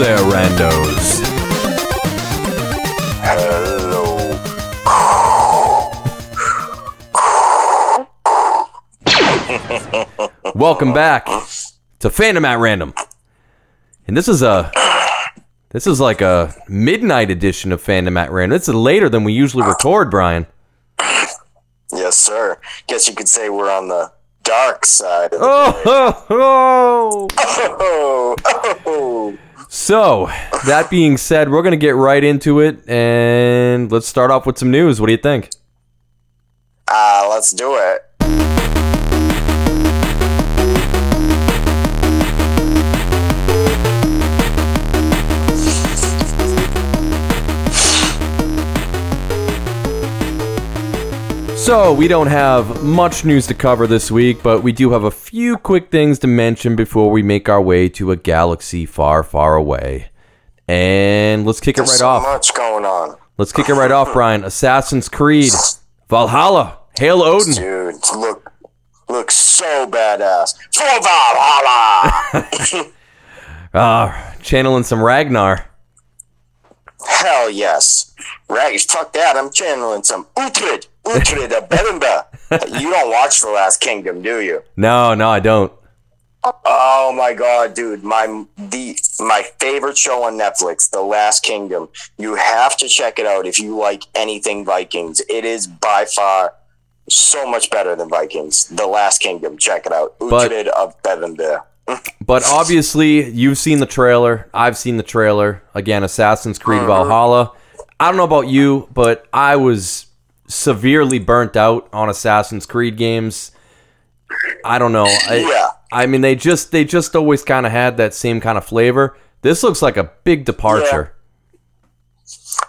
There, randos. Hello. Welcome back to Fandom at Random. And this is a this is like a midnight edition of Fandom at Random. This is later than we usually record, Brian. Yes, sir. Guess you could say we're on the dark side of the Oh, ho, ho. Oh, oh. So, that being said, we're going to get right into it and let's start off with some news. What do you think? Ah, let's do it. So, we don't have much news to cover this week, but we do have a few quick things to mention before we make our way to a galaxy far, far away. And let's kick it There's right so off. much going on. Let's kick it right off, Brian. Assassin's Creed, Valhalla, Hail Odin. Dude, look look so badass. For Valhalla! Ah, channeling some Ragnar. Hell yes. Rag, fuck that. I'm channeling some Uhtred. Of Bebbanburg. You don't watch The Last Kingdom, do you? No, no, I don't. Oh my god, dude! My the my favorite show on Netflix, The Last Kingdom. You have to check it out if you like anything Vikings. It is by far so much better than Vikings. The Last Kingdom. Check it out. Uhtred of Bebbanburg. But obviously, you've seen the trailer. I've seen the trailer. Again, Assassin's Creed mm-hmm. Valhalla. I don't know about you, but I was severely burnt out on Assassin's Creed games. I don't know. I, Yeah. I mean, they just they just always kind of had that same kind of flavor. This looks like a big departure.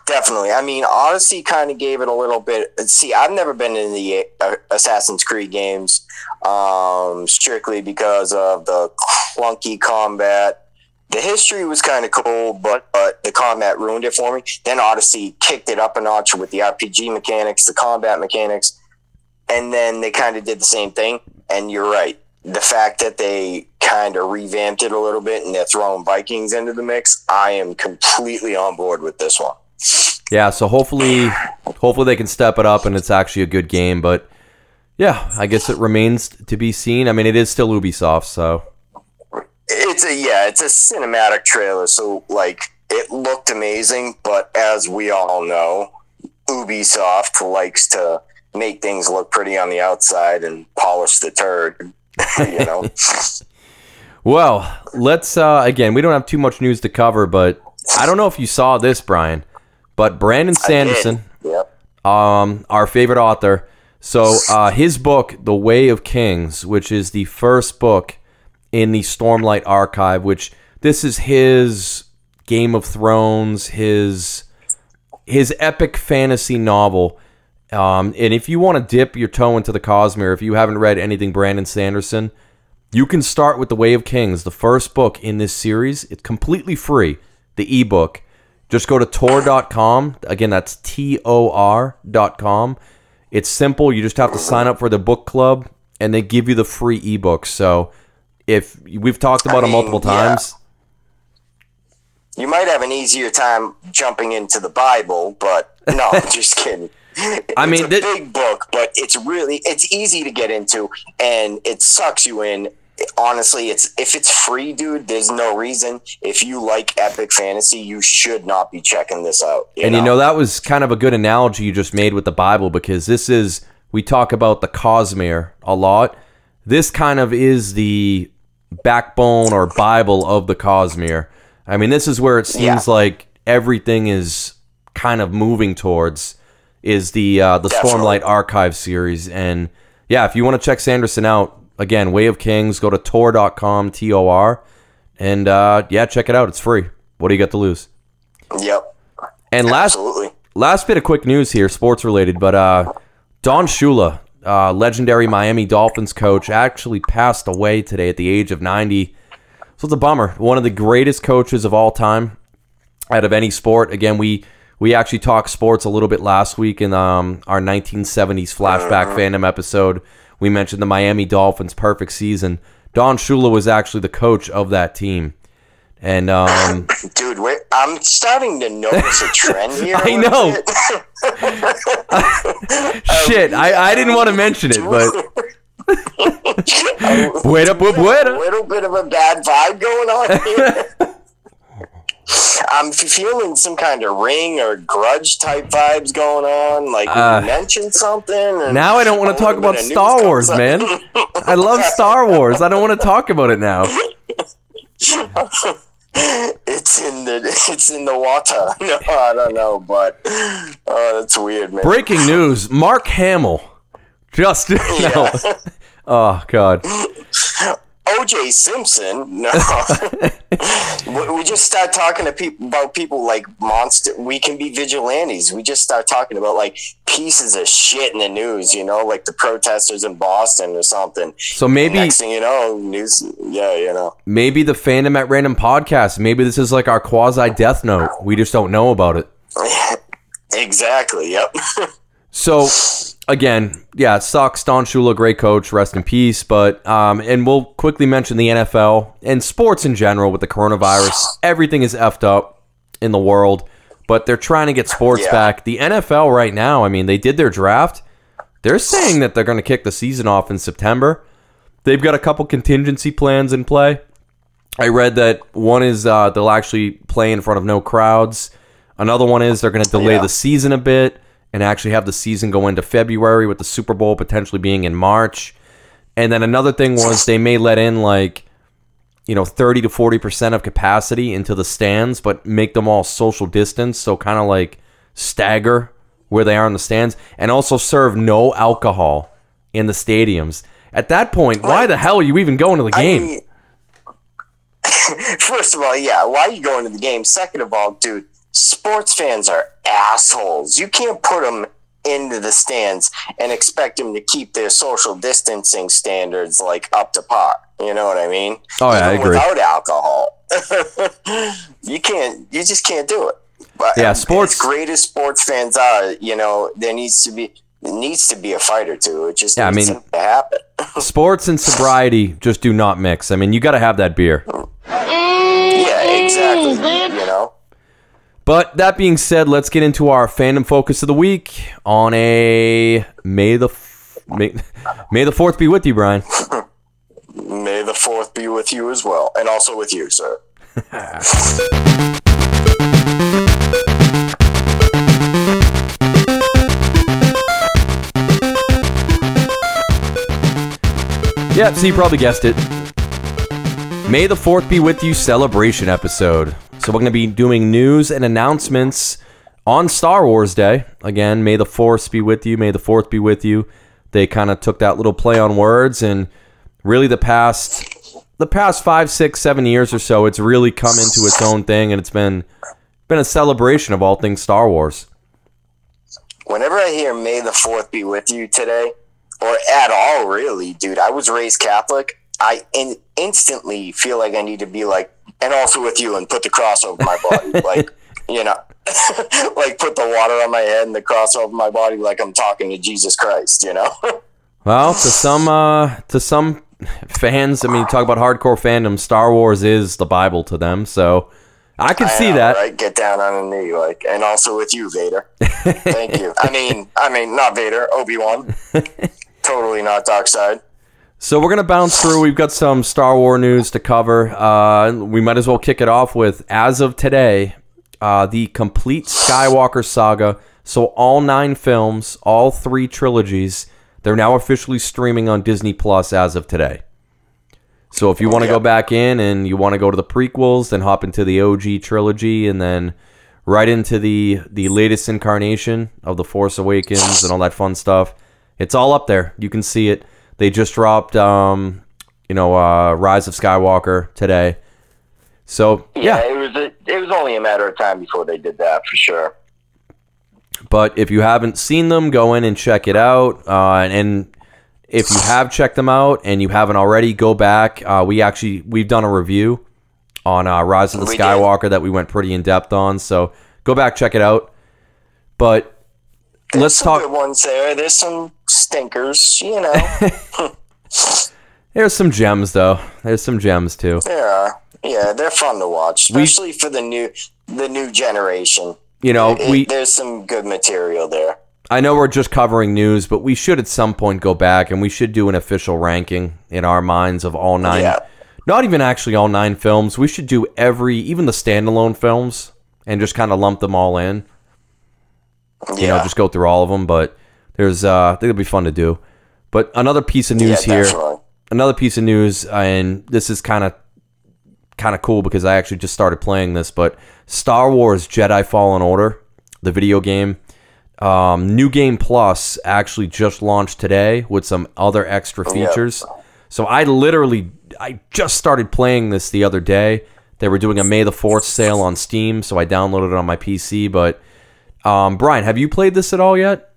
Definitely. I mean, Odyssey kind of gave it a little bit. See, I've never been in the uh, Assassin's Creed games um, strictly because of the clunky combat. The history was kind of cool, but, but the combat ruined it for me. Then Odyssey kicked it up a notch with the RPG mechanics, the combat mechanics, and then they kind of did the same thing. And you're right. The fact that they kind of revamped it a little bit and they're throwing Vikings into the mix, I am completely on board with this one. Yeah, so hopefully, hopefully they can step it up and it's actually a good game. But yeah, I guess it remains to be seen. I mean, it is still Ubisoft, so It's a yeah, it's a cinematic trailer, so like it looked amazing, but as we all know, Ubisoft likes to make things look pretty on the outside and polish the turd. you know, Well, let's uh, again. We don't have too much news to cover, but I don't know if you saw this, Brian. But Brandon Sanderson, Yep. um, our favorite author, so uh, his book, The Way of Kings, which is the first book in the Stormlight Archive, which this is his Game of Thrones, his his epic fantasy novel. Um, and if you want to dip your toe into the Cosmere, if you haven't read anything Brandon Sanderson, you can start with The Way of Kings, the first book in this series. It's completely free, the ebook. Just go to tor.com. Again, that's T O R.com. It's simple. You just have to sign up for the book club, and they give you the free ebook. So if we've talked about it mean, multiple yeah. times, You might have an easier time jumping into the Bible, but no, I'm just kidding. I mean, it's a big book, but it's really it's easy to get into, and it sucks you in. Honestly, it's if it's free, dude. There's no reason. If you like epic fantasy, you should not be checking this out. And you know that was kind of a good analogy you just made with the Bible because this is we talk about the Cosmere a lot. This kind of is the backbone or Bible of the Cosmere. I mean, this is where it seems Yeah. like everything is kind of moving towards is the uh, the Definitely. Stormlight Archive series. And yeah, if you want to check Sanderson out, again, Way of Kings, go to tor.com, T O R, and uh, yeah, check it out. It's free. What do you got to lose? Yep. And last Absolutely. last bit of quick news here, sports related, but uh, Don Shula, uh, legendary Miami Dolphins coach, actually passed away today at the age of 90. So it's a bummer. One of the greatest coaches of all time out of any sport. Again, we we actually talked sports a little bit last week in um, our 1970s flashback fandom episode. We mentioned the Miami Dolphins' perfect season. Don Shula was actually the coach of that team. And um, Dude, wait, I'm starting to notice a trend here. I know. shit, I, I didn't want to mention it, but wait up, whoop, wait a little bit of a bad vibe going on here. I'm feeling some kind of ring or grudge type vibes going on. Like Uh, you mentioned something. And Now I don't want to talk about bit of news Star Wars, up. man. I love Star Wars. I don't want to talk about it now. It's in the it's in the water. No, I don't know, but oh, that's weird, man. Breaking news: Mark Hamill just no. Oh God. OJ Simpson. No, we just start talking to people about people like monster. We can be vigilantes. We just start talking about like pieces of shit in the news. You know, like the protesters in Boston or something. So maybe Next thing you know, news. Yeah, you know. maybe the fandom at random podcast. Maybe this is like our quasi Death Note. We just don't know about it. Exactly. Yep. So again, yeah, it sucks. Don Shula, great coach, rest in peace. But um, and we'll quickly mention the NFL and sports in general with the coronavirus. Everything is effed up in the world, but they're trying to get sports Yeah. back. The NFL right now, I mean, they did their draft. They're saying that they're going to kick the season off in September. They've got a couple contingency plans in play. I read that one is uh, they'll actually play in front of no crowds. Another one is they're going to delay Yeah. the season a bit and actually have the season go into February with the Super Bowl potentially being in March. And then another thing was they may let in like you know 30 to 40% of capacity into the stands but make them all social distance so kind of like stagger where they are in the stands and also serve no alcohol in the stadiums. At that point, why the hell are you even going to the I game? mean, first of all, yeah, why are you going to the game? Second of all, dude, sports fans are assholes. You can't put them into the stands and expect them to keep their social distancing standards like up to par. You know what I mean? Oh, yeah, I agree. Without alcohol, you can't. You just can't do it. But Yeah, um, as sports- great as sports fans are, you know, there needs to be there needs to be a fight or two. It just Yeah, I mean- to happen. Sports and sobriety just do not mix. I mean, you got to have that beer. yeah, exactly. Mm-hmm. You know. But that being said, let's get into our fandom focus of the week on a May the May, May the Fourth be with you, Brian. May the fourth be with you as well, and also with you, sir. Yep, so you probably guessed it. May the 4th be with you celebration episode. So we're going to be doing news and announcements on Star Wars Day. Again, May the 4th be with you, May the 4th be with you. They kind of took that little play on words and really the past the past five, six, seven years or so, it's really come into its own thing and it's been been a celebration of all things Star Wars. Whenever I hear "May the Fourth be with you" today, or at all, really, dude, I was raised Catholic. I in- instantly feel like I need to be like, and also with you, and put the cross over my body, like you know, like put the water on my head and the cross over my body, like I'm talking to Jesus Christ, you know. Well, to some uh, to some fans, I mean, talk about hardcore fandom. Star Wars is the Bible to them, so I can I see know, that. Right? Get down on a knee, like, and also with you, Vader. Thank you. I mean, I mean, not Vader, Obi Wan. totally not Dark Side. So we're gonna bounce through. We've got some Star Wars news to cover. Uh, we might as well kick it off with, as of today, uh, the complete Skywalker saga. So all nine films, all three trilogies, they're now officially streaming on Disney Plus as of today. So if you want to go back in and you want to go to the prequels, then hop into the OG trilogy, and then right into the the latest incarnation of the Force Awakens and all that fun stuff. It's all up there. You can see it. They just dropped, um, you know, uh, Rise of Skywalker today. So yeah, it was a, it was only a matter of time before they did that for sure. but if you haven't seen them, go in and check it out. Uh, and, and if you have checked them out and you haven't already, go back. Uh, we actually we've done a review on uh, Rise of the We did. Skywalker that we went pretty in depth on. So go back check it out. But There's let's some talk. ones there. There's some stinkers, you know. There's some gems though. There's some gems too. there are. Yeah, they're fun to watch, especially for the new the new generation. You know, It- we there's some good material there. I know we're just covering news, but we should at some point go back and we should do an official ranking in our minds of all nine. Yeah. Not even actually all nine films. We should do every, even the standalone films, and just kind of lump them all in. Yeah, You know, just go through all of them. But there's, uh, I think it'll be fun to do. But another piece of yeah, news here. definitely. another piece of news, and this is kind of kind of cool because I actually just started playing this. But Star Wars Jedi Fallen Order, the video game, um, New Game Plus actually just launched today with some other extra Yeah. features. So I literally I just started playing this the other day. They were doing a May the Fourth sale on Steam, so I downloaded it on my PC. But um, Brian, have you played this at all yet?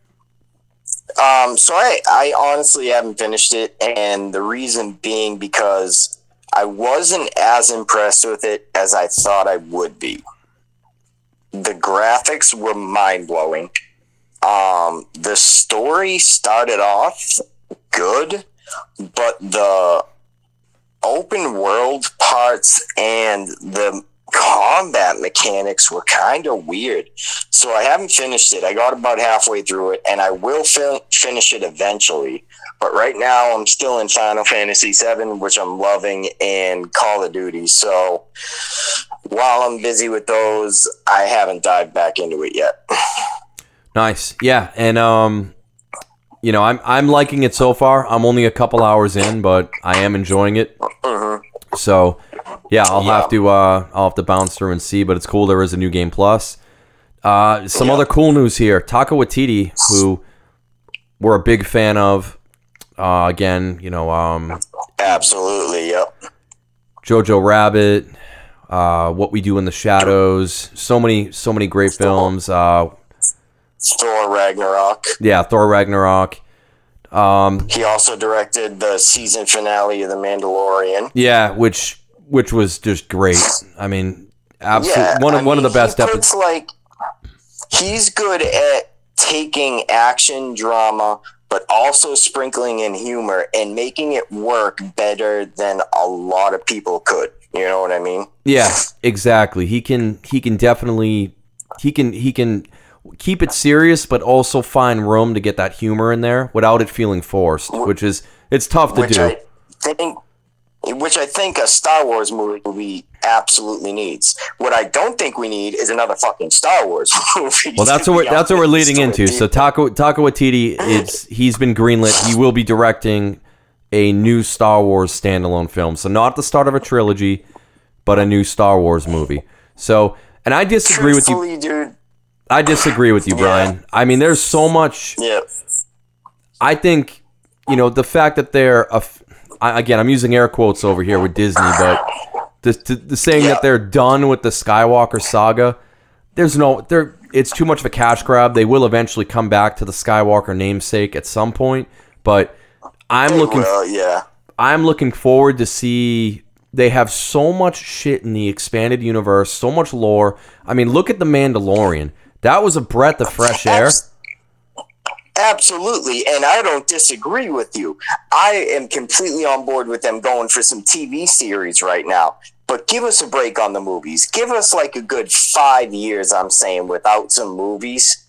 Um, so I, I honestly haven't finished it, and the reason being because I wasn't as impressed with it as I thought I would be. The graphics were mind blowing. Um, the story started off good, but the open world parts and the combat mechanics were kind of weird. So I haven't finished it. I got about halfway through it, and I will fin- finish it eventually. But right now, I'm still in Final Fantasy VII, which I'm loving, and Call of Duty. So while I'm busy with those, I haven't dived back into it yet. Nice. Yeah, and um you know, I'm I'm liking it so far. I'm only a couple hours in, but I am enjoying it. hmm So, yeah, I'll Yeah. have to uh I'll have to bounce through and see, but it's cool there is a new game plus. Uh some Yeah. other cool news here. Taika Waititi, who we're a big fan of uh again, you know, um Absolutely, yep. Jojo Rabbit, uh What We Do in the Shadows, so many so many great films. Uh Thor Ragnarok. yeah, Thor Ragnarok. Um He also directed the season finale of The Mandalorian. Yeah, which which was just great. I mean, absolutely Yeah, one of I one of the best episodes. Like he's good at taking action drama, but also sprinkling in humor and making it work better than a lot of people could. You know what I mean? Yeah, exactly. He can he can definitely he can he can keep it serious, but also find room to get that humor in there without it feeling forced, which is it's tough to Which do. I think, which I think a Star Wars movie absolutely needs. What I don't think we need is another fucking Star Wars movie. well, that's what we're, that's what we're leading into. So Taika Taika Waititi, it's he's been greenlit. He will be directing a new Star Wars standalone film. So not the start of a trilogy, but a new Star Wars movie. So, and I disagree with you. Dude. I disagree with you, Yeah. Brian. I mean, there's so much. Yeah. I think, you know, the fact that they're a again, I'm using air quotes over here with Disney, but the, the, the saying Yeah. that they're done with the Skywalker saga, there's no, there. It's too much of a cash grab. They will eventually come back to the Skywalker namesake at some point, but I'm looking Well, yeah. I'm looking forward to see they have so much shit in the expanded universe, so much lore. I mean, look at the Mandalorian. That was a breath of fresh air. Absolutely, and I don't disagree with you. I am completely on board with them going for some TV series right now. But give us a break on the movies. Give us like a good five years, I'm saying, without some movies,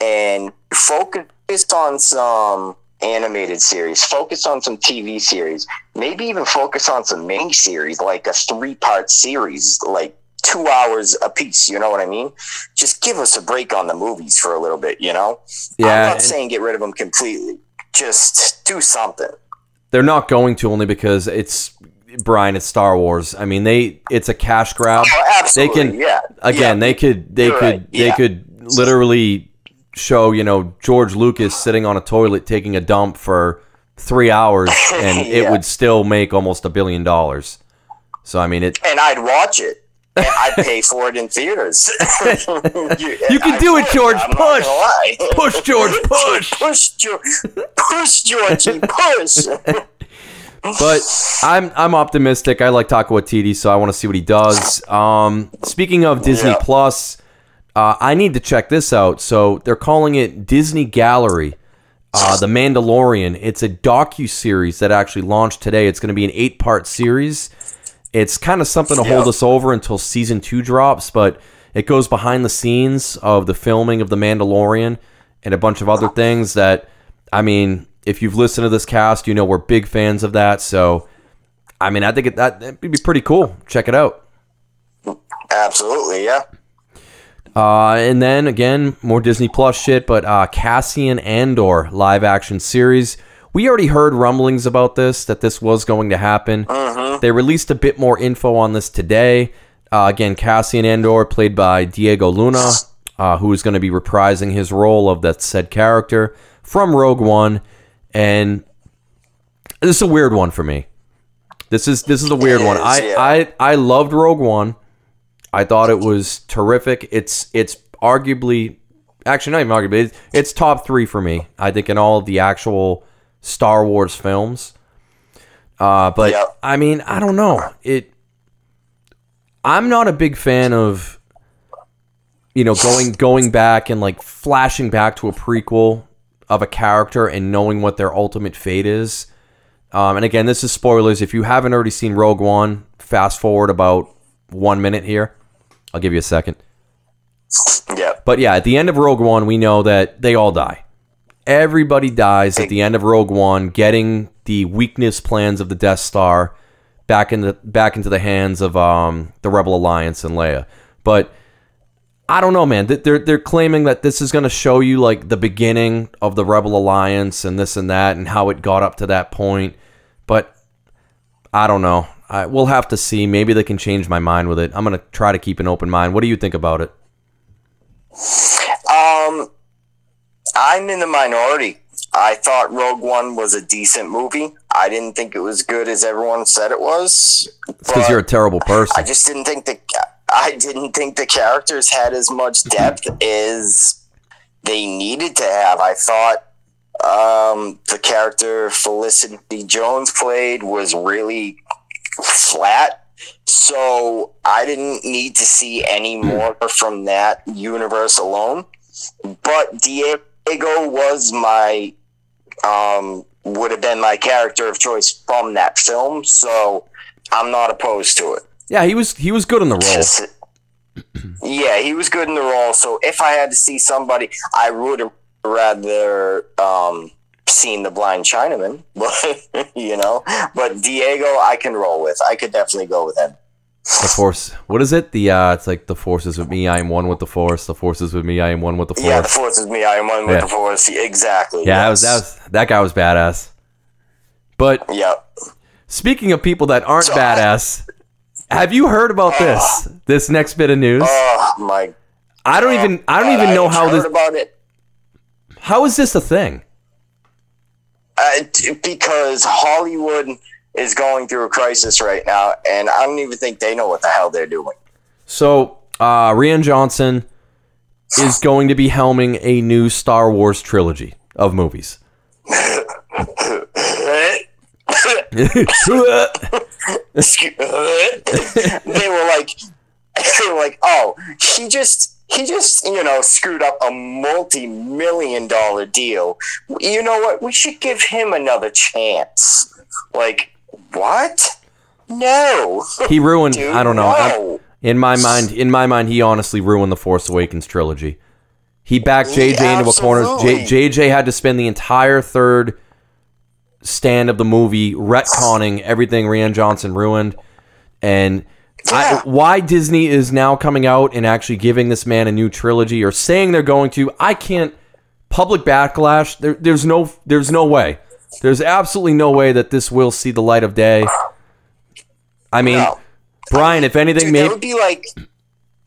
and focus on some animated series. Focus on some TV series. Maybe even focus on some mini series, like a three part series, like two hours a piece. You know what I mean? Just give us a break on the movies for a little bit. You know? Yeah, I'm not and- saying get rid of them completely. Just do something. They're not going to only because it's Brian. It's Star Wars. I mean, they it's a cash grab. Oh, absolutely. They can- yeah. Again, Yeah. they could they You're could right, they yeah. could literally show you know George Lucas sitting on a toilet taking a dump for three hours, and it would still make almost a billion dollars. So I mean, it and I'd watch it. I'd pay for it in theaters. you, You can I do it, George. I'm Push. push George push. push, George. Push, Georgie. Push. but I'm I'm optimistic. I like Taika Waititi, so I want to see what he does. Um, speaking of Disney Yeah. Plus, uh, I need to check this out. So they're calling it Disney Gallery, uh, The Mandalorian. It's a docu series that actually launched today. It's going to be an eight part series, It's kind of something to hold us over until season two drops, but it goes behind the scenes of the filming of The Mandalorian and a bunch of other things that, I mean, if you've listened to this cast, you know we're big fans of that. So, I mean, I think it, that would be pretty cool. Check it out. Absolutely, yeah. Uh, and then again, more Disney Plus shit, but uh, Cassian Andor live action series. We already heard rumblings about this, that this was going to happen. They released a bit more info on this today. Uh, again, Cassian Andor, played by Diego Luna, uh, who is going to be reprising his role of that said character from Rogue One. And this is a weird one for me. This is this is a weird It one. I, yeah. I I loved Rogue One. I thought it was terrific. It's it's arguably, actually not even arguably, it's, it's top three for me. I think in all of the actual Star Wars films. Uh, but Yep. I mean, I don't know. It. I'm not a big fan of, you know, going going back and like flashing back to a prequel of a character and knowing what their ultimate fate is. Um, and again, this is spoilers. If you haven't already seen Rogue One, fast forward about one minute here. I'll give you a second. Yeah. But yeah, at the end of Rogue One, we know that they all die. Everybody dies at the end of Rogue One, getting the weakness plans of the Death Star back in the back into the hands of um, the Rebel Alliance and Leia. But I don't know, man. They're they're claiming that this is going to show you like the beginning of the Rebel Alliance and this and that and how it got up to that point. But I don't know. I, we'll have to see. Maybe they can change my mind with it. I'm going to try to keep an open mind. What do you think about it? Um, I'm in the minority. I thought Rogue One was a decent movie. I didn't think it was good as everyone said it was. Because you're a terrible person. I just didn't think the I didn't think the characters had as much depth as they needed to have. I thought um, the character Felicity Jones played was really flat. So I didn't need to see any more from that universe alone. But Diego was my um, would have been my character of choice from that film. So I'm not opposed to it. Yeah, he was he was good in the role. Yeah, he was good in the role. So if I had to see somebody, I would have rather um, seen the Blind Chinaman. But you know, but Diego, I can roll with. I could definitely go with him. The force. What is it? The uh, it's like the force is with me. I am one with the force. The force is with me. I am one with the force. Yeah, the Force is me. I am one with Yeah. the Force. Exactly. Yeah, that was, that was that guy was badass. But yeah speaking of people that aren't So badass, have you heard about this? This next bit of news. Oh my. I don't even I don't God, even know how this. about it. How is this a thing? Uh, t- because Hollywood is going through a crisis right now, and I don't even think they know what the hell they're doing. So, uh, Rian Johnson is going to be helming a new Star Wars trilogy of movies. They were like, they were like, oh, he just, he just, you know, screwed up a multi-million dollar deal. You know what? We should give him another chance. Like, what? No. he ruined. Dude, I don't know. I'm- In my mind, in my mind, he honestly ruined the Force Awakens trilogy. He backed He JJ into a corner. J, JJ had to spend the entire third stand of the movie retconning everything Rian Johnson ruined. And Yeah. I, why Disney is now coming out and actually giving this man a new trilogy or saying they're going to, I can't. Public backlash. There, there's no. There's no way. There's absolutely no way that this will see the light of day. I mean, No. Brian, if anything, Dude, maybe that would be like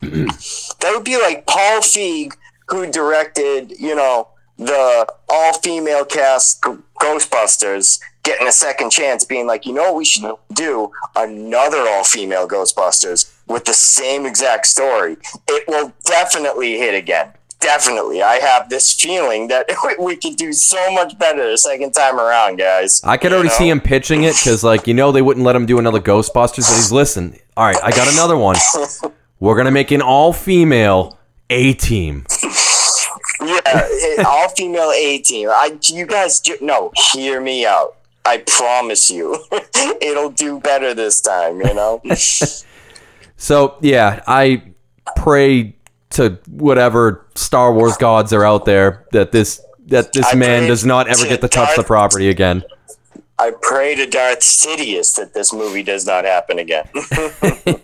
that would be like Paul Feig, who directed, you know, the all-female cast Ghostbusters, getting a second chance, being like, you know, what we should do another all-female Ghostbusters with the same exact story. It will definitely hit again. Definitely, I have this feeling that we could do so much better the second time around, guys. I could already know? see him pitching it because, like, you know, they wouldn't let him do another Ghostbusters. But he's listen. All right, I got another one. We're gonna make an all-female A team. Yeah, all female A team. I, you guys, ju- no, hear me out. I promise you, it'll do better this time. You know. So yeah, I pray to whatever Star Wars gods are out there that this that this I man does not ever to get to touch the property again. I pray to Darth Sidious that this movie does not happen again.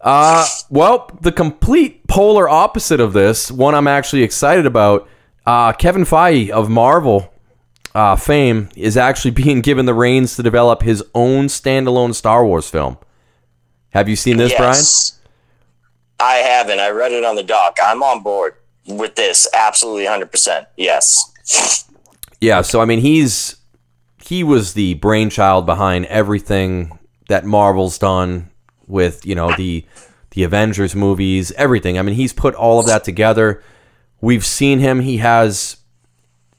Uh, well, the complete polar opposite of this, one I'm actually excited about. Uh, Kevin Feige of Marvel uh, fame is actually being given the reins to develop his own standalone Star Wars film. Have you seen this, Brian? I haven't. I read it on the doc. I'm on board with this. Absolutely 100%. Yes. Yeah, so I mean, he's he was the brainchild behind everything that Marvel's done with you know the the Avengers movies, everything. I mean, he's put all of that together. We've seen him. He has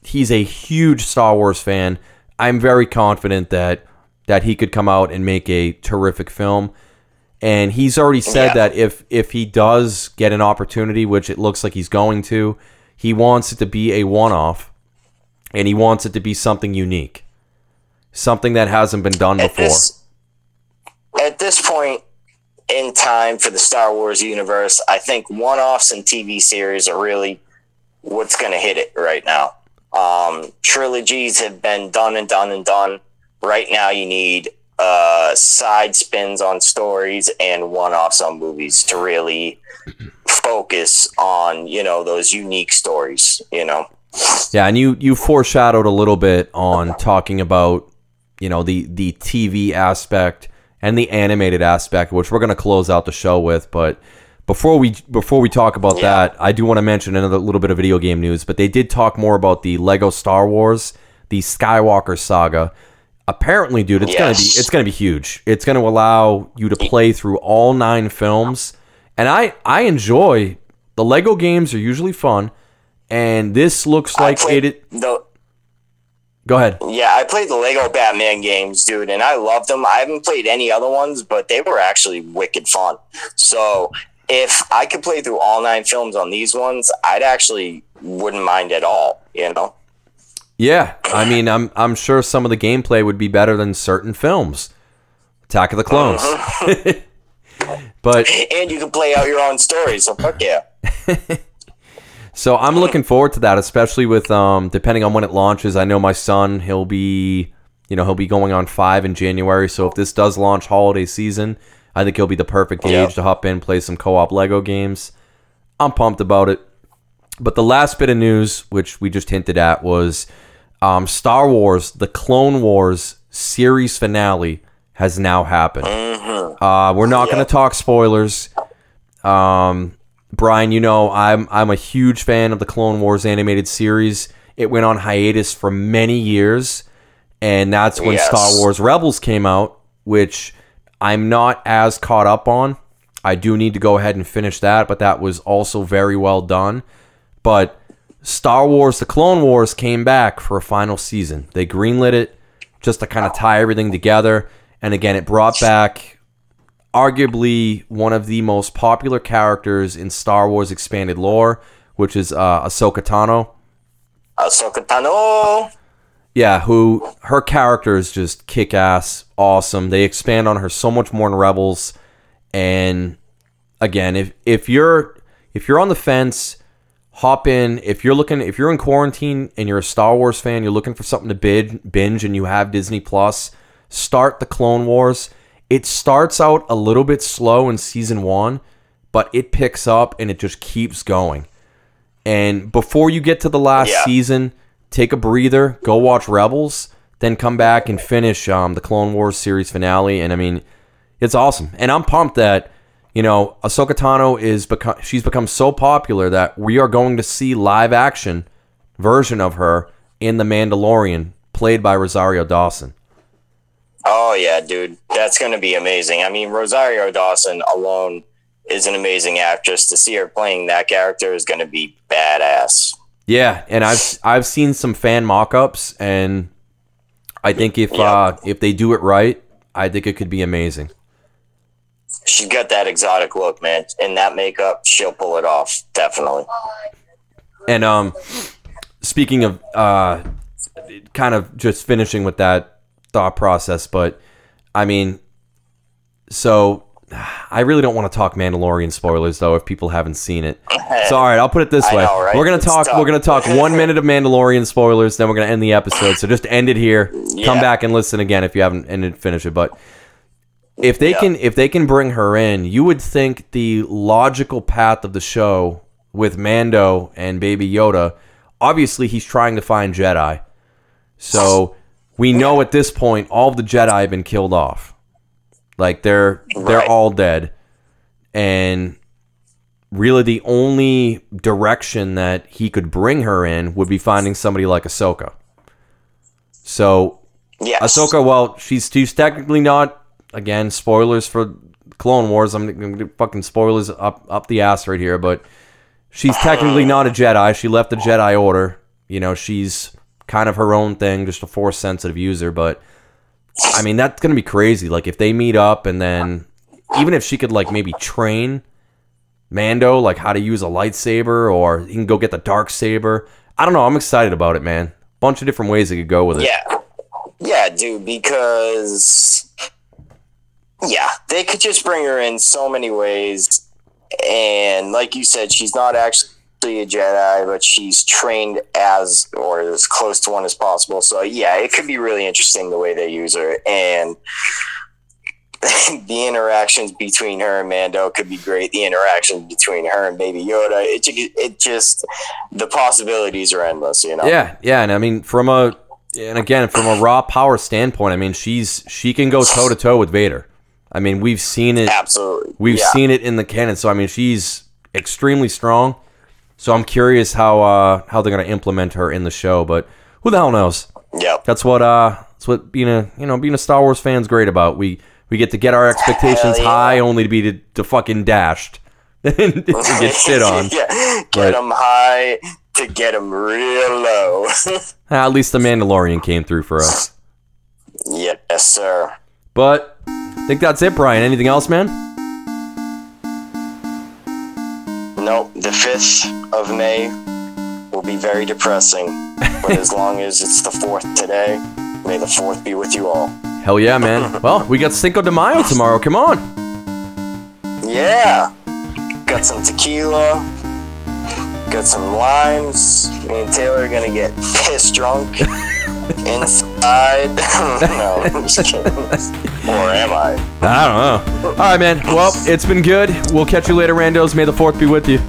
he's a huge Star Wars fan. I'm very confident that that he could come out and make a terrific film. And he's already said Yeah. that if if he does get an opportunity, which it looks like he's going to, he wants it to be a one-off and he wants it to be something unique. Something that hasn't been done At before. this, at this point in time for the Star Wars universe, I think one offs and TV series are really what's going to hit it right now. Um, trilogies have been done and done and done. Right now, you need uh, side spins on stories and one offs on movies to really focus on, you know, those unique stories, you know. Yeah, and you you foreshadowed a little bit on talking about you know the the TV aspect and the animated aspect, which we're going to close out the show with. But before we before we talk about Yeah. that, I do want to mention another little bit of video game news. But they did talk more about the Lego Star Wars, the Skywalker saga. Apparently, dude, it's gonna be it's gonna be huge. It's gonna allow you to play through all nine films, and I I enjoy the Lego games are usually fun. And this looks like played it. the Go ahead. Yeah, I played the Lego Batman games, dude, and I loved them. I haven't played any other ones, but they were actually wicked fun. So if I could play through all nine films on these ones, I'd actually wouldn't mind at all. You know? Yeah, I mean, I'm I'm sure some of the gameplay would be better than certain films. Attack of the Clones. but And you can play out your own story. So fuck yeah. so I'm looking forward to that, especially with um depending on when it launches. I know my son, he'll be you know, he'll be going on 5 in January, so if this does launch holiday season, I think he'll be the perfect age Yeah. to hop in, play some co-op Lego games. I'm pumped about it. But the last bit of news, which we just hinted at, was um, Star Wars: The Clone Wars series finale has now happened. Uh, we're not going to talk spoilers. Um, Brian, you know I'm I'm a huge fan of the Clone Wars animated series. It went on hiatus for many years, and that's when Yes. Star Wars Rebels came out, which I'm not as caught up on. I do need to go ahead and finish that, but that was also very well done. But Star Wars: The Clone Wars came back for a final season. They greenlit it just to kind of tie everything together. And again, it brought back arguably one of the most popular characters in Star Wars expanded lore, which is uh, Ahsoka Tano. Ahsoka Tano. Yeah, who her character is just kick ass, awesome. They expand on her so much more in Rebels. And again, if if you're if you're on the fence, hop in. If you're looking if you're in quarantine and you're a Star Wars fan, you're looking for something to bid, binge and you have Disney Plus, start the Clone Wars. It starts out a little bit slow in season 1, but it picks up and it just keeps going. And before you get to the last Yeah. season, take a breather, go watch Rebels, then come back and finish um, the Clone Wars series finale. And I mean, it's awesome. And I'm pumped that you know Ahsoka Tano is become she's become so popular that we are going to see live action version of her in the Mandalorian, played by Rosario Dawson. Oh yeah, dude, that's gonna be amazing. I mean, Rosario Dawson alone is an amazing actress. To see her playing that character is gonna be badass. Yeah, and I've I've seen some fan mock-ups, and I think if Yeah. uh, if they do it right, I think it could be amazing. She's got that exotic look, man. In that makeup, she'll pull it off. Definitely. And um, speaking of uh, kind of just finishing with that thought process, but I mean, so I really don't want to talk Mandalorian spoilers though if people haven't seen it. So all right, I'll put it this way: know, right? we're gonna It's talk. We're gonna talk one minute of Mandalorian spoilers, then we're gonna end the episode. So just end it here. Come back and listen again if you haven't and then finish it. But if they Yeah. can, if they can bring her in, you would think the logical path of the show with Mando and Baby Yoda. Obviously, he's trying to find Jedi. So we know at this point all the Jedi have been killed off. Like they're they're all dead. And really the only direction that he could bring her in would be finding somebody like Ahsoka. So Yes. Ahsoka, well, she's she's technically not again spoilers for Clone Wars. I'm gonna fucking spoilers up up the ass right here, but she's technically not a Jedi. She left the Jedi Order. You know, she's kind of her own thing, just a force sensitive user. But I mean, that's gonna be crazy. Like if they meet up and then even if she could like maybe train Mando like how to use a lightsaber or he can go get the dark saber. I don't know. I'm excited about it, man. Bunch of different ways they could go with it. Yeah. Yeah, dude, because yeah, they could just bring her in so many ways. And like you said, she's not actually a Jedi, but she's trained as or as close to one as possible. So yeah, it could be really interesting the way they use her. And the interactions between her and Mando could be great. The interactions between her and Baby Yoda, it, it just the possibilities are endless. You know? Yeah, yeah, and I mean from a and again from a raw power standpoint, I mean she's she can go toe to toe with Vader. I mean we've seen it absolutely. we've yeah. seen it in the canon, so I mean she's extremely strong. So I'm curious how uh how they're gonna implement her in the show, but who the hell knows? Yep. That's what uh that's what being a you know being a Star Wars fan's great about. We we get to get our expectations yeah. high only to be to, to fucking dashed and get shit on. yeah, But- get them high to get them real low. At least the Mandalorian came through for us. yes, sir. But think that's it, Brian. Anything else, man? Nope, the 5th of May will be very depressing. but as long as it's the 4th today, may the 4th be with you all. Hell yeah, man. Well, we got Cinco de Mayo tomorrow. Come on. Yeah! Got some tequila, got some limes. Me and Taylor are gonna get pissed drunk inside. no, I'm just kidding. Or am I? I don't know. All right, man. Well, it's been good. We'll catch you later, Randos. May the fourth be with you.